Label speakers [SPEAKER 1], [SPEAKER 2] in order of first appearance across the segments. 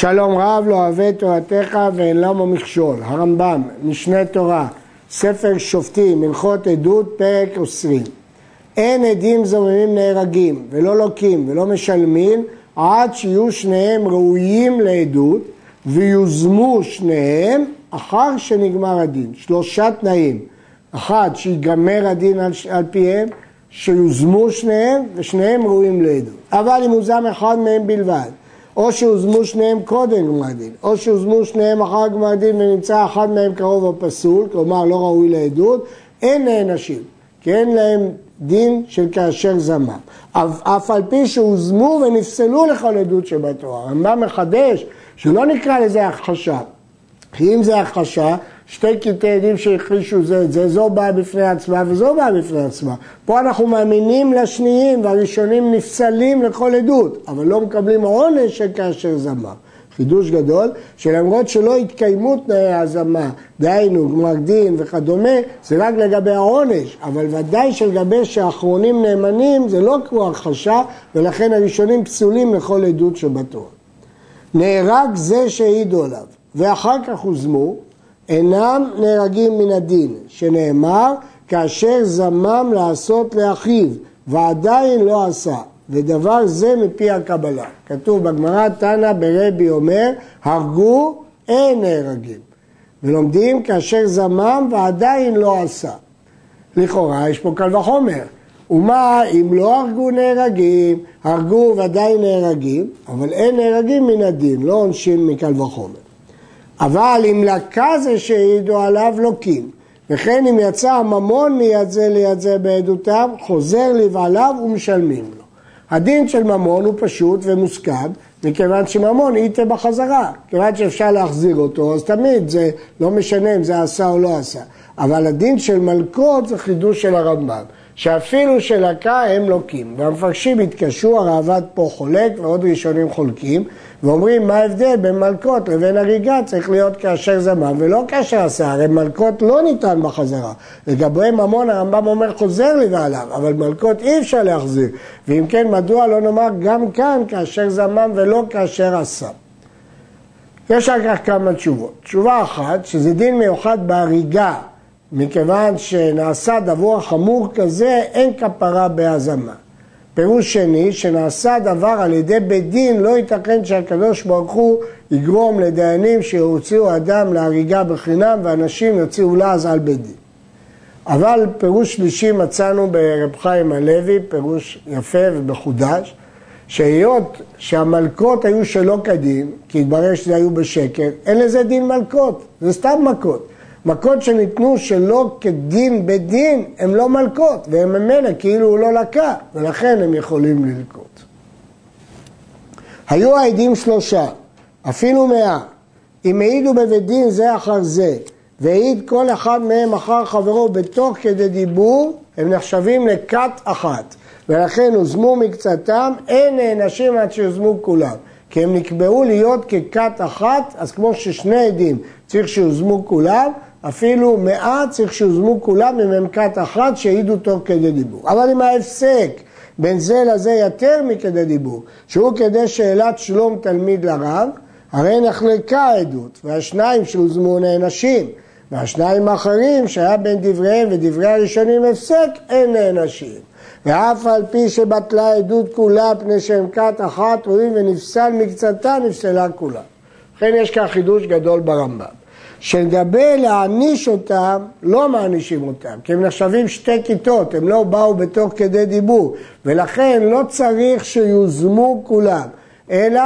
[SPEAKER 1] שלום רב לא אוהב תורתך ואין למה מכשול. הרמב"ם, משנה תורה, ספר שופטים, הלכות עדות, פרק עשרים. אין עדים זוממים נהרגים ולא לוקים ולא משלמים עד שיהיו שניהם ראויים לעדות ויוזמו שניהם אחר שנגמר הדין. שלושה תנאים. אחד, שיגמר הדין על, על פיהם, שיוזמו שניהם ושניהם ראויים לעדות. אבל אם הוזם אחד מהם בלבד או שהוזמו שניהם קודם גמר דין, או שהוזמו שניהם אחר גמר דין ונמצא אחד מהם קרוב או פסול, כלומר לא ראוי לעדות, אין נענשים, כי אין להם דין של כאשר זמם. אף על פי שהוזמו ונפסלו לכל עדות שבתורה. הרמב"ם מחדש שלא נקרא לזה הכחשה, כי אם זה הכחשה, שתי קטעי עדים שהכחישו זה את זה, זו באה בפני עצמה וזו באה בפני עצמה. פה אנחנו מאמינים לשניים והראשונים נפסלים לכל עדות, אבל לא מקבלים עונש של כאשר זמה. חידוש גדול, שלמרות שלא התקיימו תנאי ההזמה, דהיינו גמר דין וכדומה, זה רק לגבי העונש, אבל ודאי שלגבי שהאחרונים נאמנים זה לא כמו הכחשה, ולכן הראשונים פסולים לכל עדות שבתורה. נהרג זה שהעידו עליו, ואחר כך הוזמו, אינם נהרגים מן הדין, שנאמר כאשר זמם לעשות לאחיו ועדיין לא עשה, ודבר זה מפי הקבלה. כתוב בגמרא, תנא ברבי אומר, הרגו, אין נהרגים. ולומדים כאשר זמם ועדיין לא עשה. לכאורה יש פה קל וחומר. ומה אם לא הרגו נהרגים, הרגו ועדיין נהרגים, אבל אין נהרגים מן הדין, לא עונשים מקל וחומר. אבל אם לקה זה שהעידו עליו לוקים, וכן אם יצא הממון מיד זה ליד זה בעדותם, חוזר לבעליו ומשלמים לו. הדין של ממון הוא פשוט ומוסכם, מכיוון שממון ייתה בחזרה. כיוון שאפשר להחזיר אותו, אז תמיד זה לא משנה אם זה עשה או לא עשה. אבל הדין של מלקות זה חידוש של הרמב"ם. שאפילו שלקה הם לוקים. והמפרשים התקשו, הראב"ד פה חולק ועוד ראשונים חולקים, ואומרים מה ההבדל בין מלקות לבין הריגה צריך להיות כאשר זמם ולא כאשר עשה, הרי מלקות לא ניתן בחזרה. לגבי ממון הרמב"ם אומר חוזר לבעליו, אבל מלקות אי אפשר להחזיר. ואם כן, מדוע לא נאמר גם כאן כאשר זמם ולא כאשר עשה? יש על כך כמה תשובות. תשובה אחת, שזה דין מיוחד בהריגה מכיוון שנעשה דבר חמור כזה, אין כפרה בהזמה. פירוש שני, שנעשה דבר על ידי בית דין, לא ייתכן שהקדוש ברוך הוא יגרום לדיינים שיוציאו אדם להריגה בחינם ואנשים יוציאו לעז על בית דין. אבל פירוש שלישי מצאנו ברב חיים הלוי, פירוש יפה ומחודש, שהיות שהמלקות היו שלא כדין, כי התברר שזה היו בשקר, אין לזה דין מלקות, זה סתם מכות. מכות שניתנו שלא כדין בדין, הם לא מלקות, והם ממילא כאילו הוא לא לקה, ולכן הם יכולים ללקות. היו העדים שלושה, אפילו מאה. אם העידו בבית דין זה אחר זה, והעיד כל אחד מהם אחר חברו בתוך כדי דיבור, הם נחשבים לכת אחת. ולכן הוזמו מקצתם, אין נענשים עד שיוזמו כולם. כי הם נקבעו להיות ככת אחת, אז כמו ששני עדים צריך שיוזמו כולם, אפילו מאה צריך שיוזמו כולם עם עמקת אחת שהעידו תוך כדי דיבור. אבל אם ההפסק בין זה לזה יותר מכדי דיבור, שהוא כדי שאלת שלום תלמיד לרב, הרי נחלקה העדות, והשניים שהוזמו נענשים, והשניים האחרים שהיה בין דבריהם ודברי הראשונים הפסק, אין נענשים. ואף על פי שבטלה עדות כולה פני שעמקת אחת רואים ונפסל מקצתה, נפסלה כולה. לכן יש כאן חידוש גדול ברמב"ם. שלגבי להעניש אותם, לא מענישים אותם, כי הם נחשבים שתי כיתות, הם לא באו בתוך כדי דיבור, ולכן לא צריך שיוזמו כולם, אלא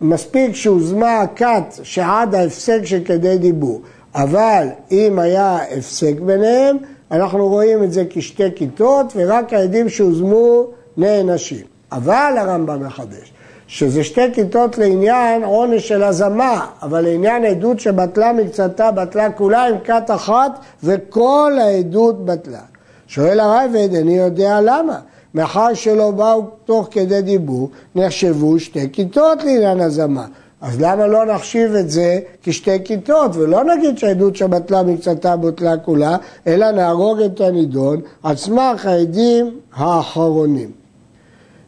[SPEAKER 1] מספיק שהוזמה הכת שעד ההפסק של כדי דיבור. אבל אם היה הפסק ביניהם, אנחנו רואים את זה כשתי כיתות, ורק העדים שהוזמו נענשים. אבל הרמב"ם מחדש, שזה שתי כיתות לעניין עונש של הזמה, אבל לעניין עדות שבטלה מקצתה, בטלה כולה עם כת אחת וכל העדות בטלה. שואל הרייבד, אני יודע למה. מאחר שלא באו תוך כדי דיבור, נחשבו שתי כיתות לעניין הזמה. אז למה לא נחשיב את זה כשתי כיתות, ולא נגיד שהעדות שבטלה מקצתה בוטלה כולה, אלא נהרוג את הנידון על סמך העדים האחרונים.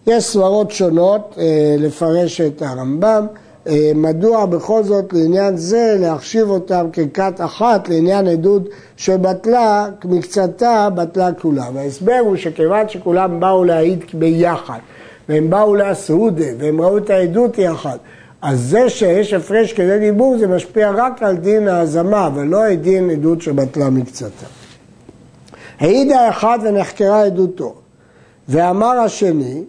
[SPEAKER 1] יש סברות שונות אה, לפרש את הרמב"ם, אה, מדוע בכל זאת לעניין זה להחשיב אותם ככת אחת לעניין עדות שבטלה מקצתה בטלה כולה. וההסבר הוא שכיוון שכולם באו להעיד ביחד והם באו לסעודה והם ראו את העדות יחד אז זה שיש הפרש כדי דיבור זה משפיע רק על דין ההזמה ולא על דין עדות שבטלה מקצתה. העיד האחד ונחקרה עדותו ואמר השני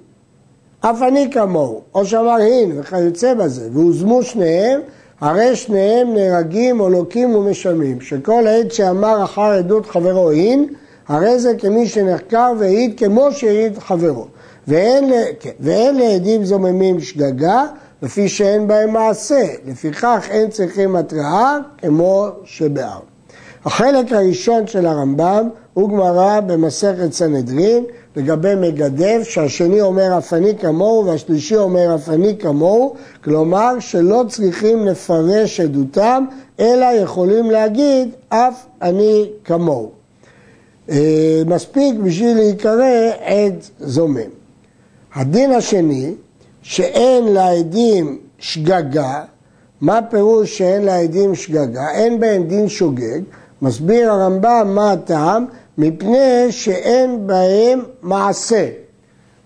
[SPEAKER 1] אף אני כמוהו, או שאמר הין וכיוצא בזה, והוזמו שניהם, הרי שניהם נהרגים או לוקים ומשלמים, שכל עד שאמר אחר עדות חברו הין, הרי זה כמי שנחקר והעיד כמו שהעיד חברו. ואין, כן, ואין לעדים זוממים שגגה, לפי שאין בהם מעשה, לפיכך אין צריכים התראה כמו שבאר. החלק הראשון של הרמב"ם הוא גמרא במסכת סנהדרין, לגבי מגדף, שהשני אומר אף אני כמוהו והשלישי אומר אף אני כמוהו, כלומר שלא צריכים לפרש עדותם, אלא יכולים להגיד אף אני כמוהו. אה, מספיק בשביל להיקרא עד זומם. הדין השני, שאין לעדים שגגה, מה פירוש שאין לעדים שגגה? אין בהם דין שוגג, מסביר הרמב"ם מה הטעם, מפני שאין בהם מעשה.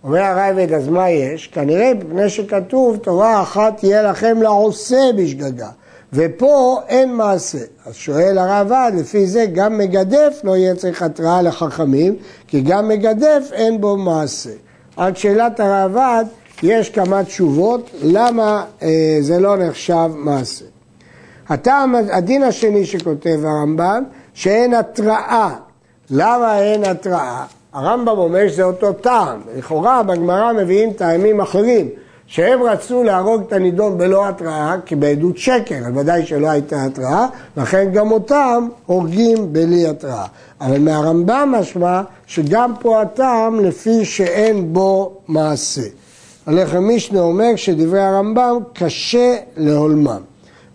[SPEAKER 1] אומר הרייבד, אז מה יש? כנראה מפני שכתוב תורה אחת תהיה לכם לעושה בשגגה, ופה אין מעשה. אז שואל הרעב"ד, לפי זה גם מגדף לא יהיה צריך התראה לחכמים, כי גם מגדף אין בו מעשה. עד שאלת הרעב"ד יש כמה תשובות למה אה, זה לא נחשב מעשה. הטעם, הדין השני שכותב הרמב"ם, שאין התראה למה אין התראה? הרמב"ם אומר שזה אותו טעם. לכאורה בגמרא מביאים טעמים אחרים, שהם רצו להרוג את הנידון בלא התראה, כי בעדות שקר, אז ודאי שלא הייתה התראה, לכן גם אותם הורגים בלי התראה. אבל מהרמב"ם משמע שגם פה הטעם לפי שאין בו מעשה. הלחם משנה אומר שדברי הרמב"ם קשה להולמם.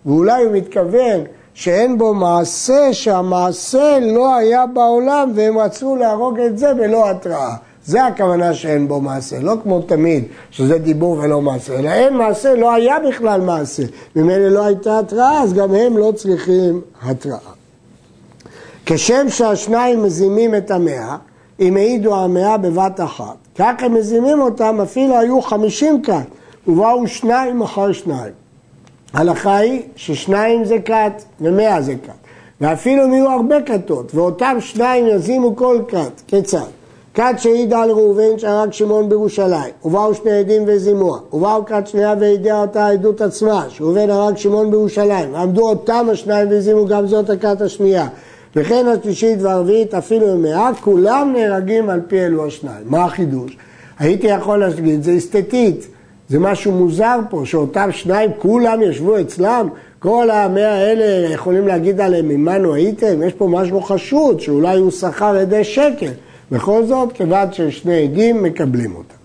[SPEAKER 1] ואולי הוא מתכוון שאין בו מעשה, שהמעשה לא היה בעולם והם רצו להרוג את זה בלא התראה. זה הכוונה שאין בו מעשה, לא כמו תמיד, שזה דיבור ולא מעשה, אלא אין מעשה, לא היה בכלל מעשה. ממילא לא הייתה התראה, אז גם הם לא צריכים התראה. כשם שהשניים מזימים את המאה, אם העידו המאה בבת אחת, כך הם מזימים אותם, אפילו היו חמישים כאן, ובאו שניים אחר שניים. ההלכה היא ששניים זה כת ומאה זה כת. ואפילו אם יהיו הרבה כתות, ואותם שניים יזימו כל כת, כיצד? כת שהעידה על ראובן שהרג שמעון בירושלים, ובאו שני עדים וזימוה, ובאו כת שנייה והעידה אותה העדות עצמה, שראובן הרג שמעון בירושלים, ועמדו אותם השניים והזימו גם זאת הכת השנייה. וכן השלישית והרביעית אפילו מאה, כולם נהרגים על פי אלו השניים. מה החידוש? הייתי יכול להגיד, זה אסתטית. זה משהו מוזר פה, שאותם שניים כולם ישבו אצלם, כל המאה האלה יכולים להגיד עליהם ממנו הייתם, יש פה משהו חשוד, שאולי הוא שכר עדי שקר. בכל זאת, כיוון ששני עדים מקבלים אותם.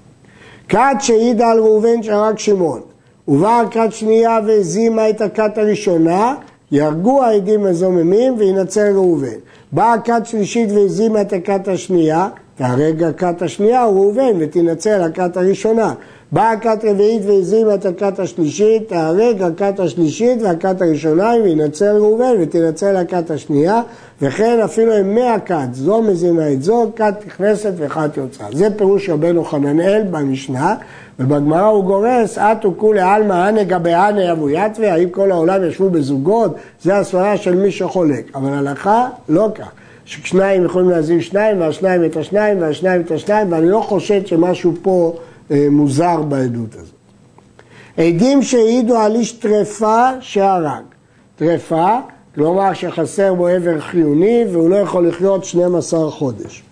[SPEAKER 1] כת שהעידה על ראובן שהרג שמעון, ובאה כת שנייה והזימה את הכת הראשונה, יהרגו העדים הזוממים וינצל ראובן. באה כת שלישית והזימה את הכת השנייה, תהרג הכת השנייה ראובן ותנצל הכת הראשונה. באה הכת רביעית והזימה את הכת השלישית, תהרג הכת השלישית והכת הראשונה, וינצל ראובן ותנצל הכת השנייה, וכן אפילו עם מאה כת, זו מזימה את זו, כת נכנסת וכת יוצאה. זה פירוש רבנו חננאל במשנה, ובגמרא הוא גורס, אטו כולי עלמא הנגה בהנה אבו יתווה, האם כל העולם ישבו בזוגות? זה הסברה של מי שחולק, אבל הלכה לא כך. ששניים יכולים להזין שניים, והשניים את השניים, והשניים את השניים, ואני לא חושד שמשהו פה מוזר בעדות הזאת. עדים שהעידו על איש טרפה שהרג. טרפה, כלומר שחסר בו עבר חיוני והוא לא יכול לחיות 12 חודש.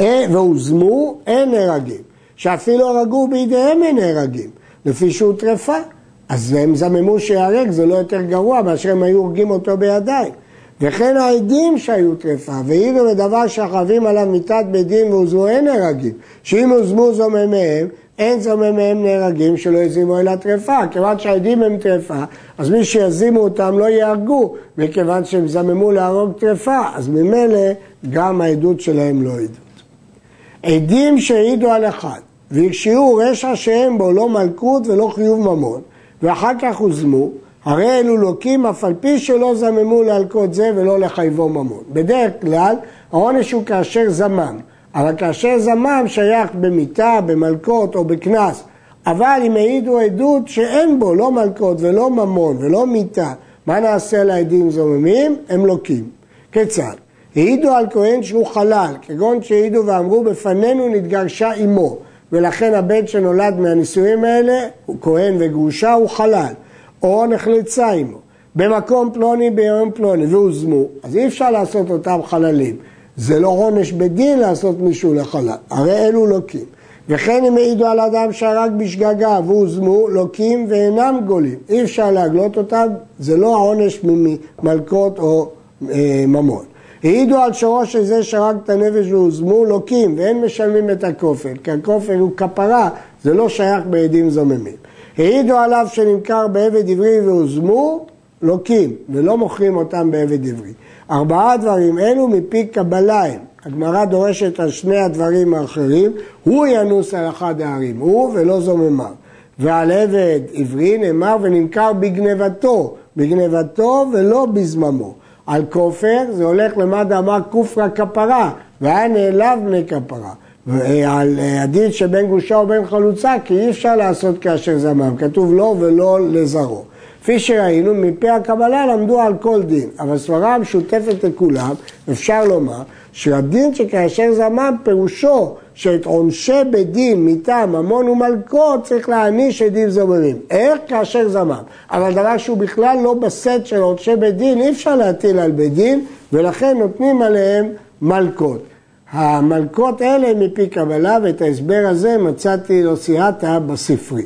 [SPEAKER 1] אה, והוזמו, אין נהרגים. שאפילו הרגו בידיהם אין נהרגים, לפי שהוא טרפה. אז הם זממו שיהרג, זה לא יותר גרוע מאשר הם היו הורגים אותו בידיים. וכן העדים שהיו טרפה, והעידו לדבר שחבים עליו מיתת בית דין והוזמו אין נהרגים. שאם הוזמו זוממיהם, אין זוממיהם נהרגים שלא יזימו אלא טרפה. כיוון שהעדים הם טרפה, אז מי שיזימו אותם לא יהרגו, מכיוון שהם זממו להרוג טרפה, אז ממילא גם העדות שלהם לא עדות. עדים שהעידו על אחד, והרשיעו רשע שאין בו לא מלכות ולא חיוב ממון, ואחר כך הוזמו, הרי אלו לוקים אף על פי שלא זממו להלקות זה ולא לחייבו ממון. בדרך כלל העונש הוא כאשר זמם, אבל כאשר זמם שייך במיתה, במלקות או בקנס. אבל אם העידו עדות שאין בו לא מלקות ולא ממון ולא מיתה, מה נעשה לעדים זוממים? הם לוקים. כיצד? העידו על כהן שהוא חלל, כגון שהעידו ואמרו בפנינו נתגרשה אמו, ולכן הבן שנולד מהנישואים האלה, הוא כהן וגרושה, הוא חלל, או נחלצה עמו. במקום פלוני ביום פלוני והוזמו, אז אי אפשר לעשות אותם חללים. זה לא עונש בדין לעשות מישהו לחלל, הרי אלו לוקים. וכן הם העידו על אדם שהרג בשגגה והוזמו, לוקים ואינם גולים. אי אפשר להגלות אותם, זה לא העונש ממלקות או אה, ממון. העידו על שורו של זה שהרג את הנפש והוזמו, לוקים, ואין משלמים את הכופל, כי הכופל הוא כפרה, זה לא שייך בעדים זוממים. העידו עליו שנמכר בעבד עברי והוזמו, לוקים, ולא מוכרים אותם בעבד עברי. ארבעה דברים אלו מפי קבלה הם. הגמרא דורשת על שני הדברים האחרים, הוא ינוס על אחד הערים, הוא ולא זוממיו. ועל עבד עברי נאמר ונמכר בגנבתו, בגנבתו ולא בזממו. על כופר זה הולך למה דאמר כופרה כפרה, והיה נעלב בני כפרה. ועל הדין שבין גושה ובין חלוצה, כי אי אפשר לעשות כאשר זמם, כתוב לא ולא לזרעו. כפי שראינו, מפי הקבלה למדו על כל דין, אבל סברה משותפת לכולם, אפשר לומר, שהדין שכאשר זמם פירושו שאת עונשי בית דין מטעם ממון ומלכות צריך להעניש עדים זוממים. איך? כאשר זמם. אבל דבר שהוא בכלל לא בסט של עונשי בית דין, אי אפשר להטיל על בית דין, ולכן נותנים עליהם מלכות. המלכות האלה מפי קבלה, ואת ההסבר הזה מצאתי לו סייעתא בספרי.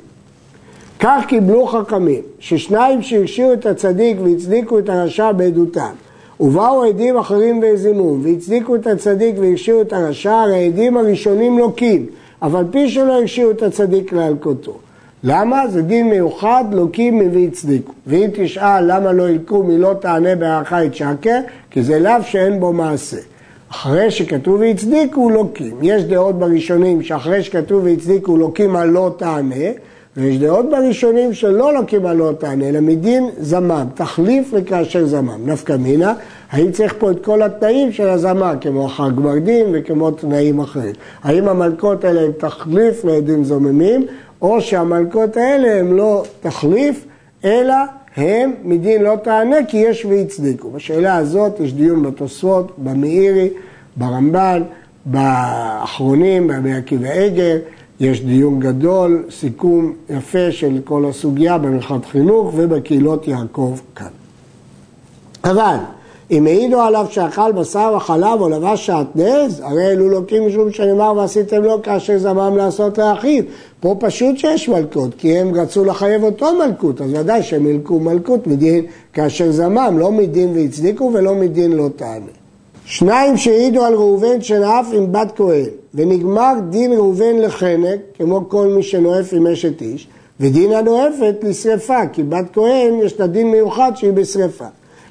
[SPEAKER 1] כך קיבלו חכמים, ששניים שהרשיעו את הצדיק והצדיקו את הרשע בעדותם, ובאו עדים אחרים והזימום, והצדיקו את הצדיק והרשיעו את הרשע, הרי העדים הראשונים לוקים, אבל פי שלא הרשיעו את הצדיק להלקותו. למה? זה דין מיוחד, לוקים והצדיקו. ואם תשאל למה לא ילקו מלא תענה בהערכה את שקר, כי זה לאו שאין בו מעשה. אחרי שכתוב והצדיקו, לוקים. יש דעות בראשונים שאחרי שכתוב והצדיקו, לוקים על לא תענה, ויש דעות בראשונים שלא לוקים על לא תענה, אלא מדין זמם, תחליף לכאשר זמם. נפקא מינה, האם צריך פה את כל התנאים של הזמם, כמו אחר גמר דין וכמו תנאים אחרים. האם המלכות האלה הם תחליף לעדים זוממים, או שהמלכות האלה הם לא תחליף, אלא הם מדין לא תענה כי יש והצדיקו. בשאלה הזאת יש דיון בתוספות, במאירי, ברמב"ן, באחרונים, ברבי עקיבא עגר. יש דיון גדול, סיכום יפה של כל הסוגיה במלכת חינוך ובקהילות יעקב כאן. אבל אם העידו עליו שאכל בשר וחלב או לבש שעטנז, הרי אלו לוקים משום שנאמר ועשיתם לו כאשר זמם לעשות לאחיו. פה פשוט שיש מלכות, כי הם רצו לחייב אותו מלכות, אז ודאי שהם ילקו מלכות מדין כאשר זמם, לא מדין והצדיקו ולא מדין לא תענה. שניים שהעידו על ראובן שנאף עם בת כהן, ונגמר דין ראובן לחנק, כמו כל מי שנואף עם אשת איש, ודין הנואפת לשרפה, כי בת כהן יש לה דין מיוחד שהיא בשרפה.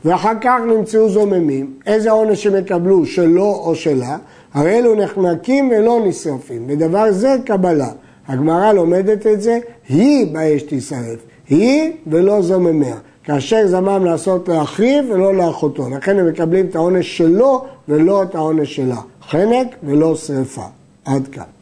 [SPEAKER 1] ואחר כך נמצאו זוממים, איזה עונש הם יקבלו, שלו או שלה, הרי אלו נחנקים ולא נשרפים, ודבר זה קבלה. הגמרא לומדת את זה, היא באש תישרף, היא ולא זוממיה. כאשר זמם לעשות לאחיו ולא לאחותו. לכן הם מקבלים את העונש שלו ולא את העונש שלה. חנק ולא שרפה. עד כאן.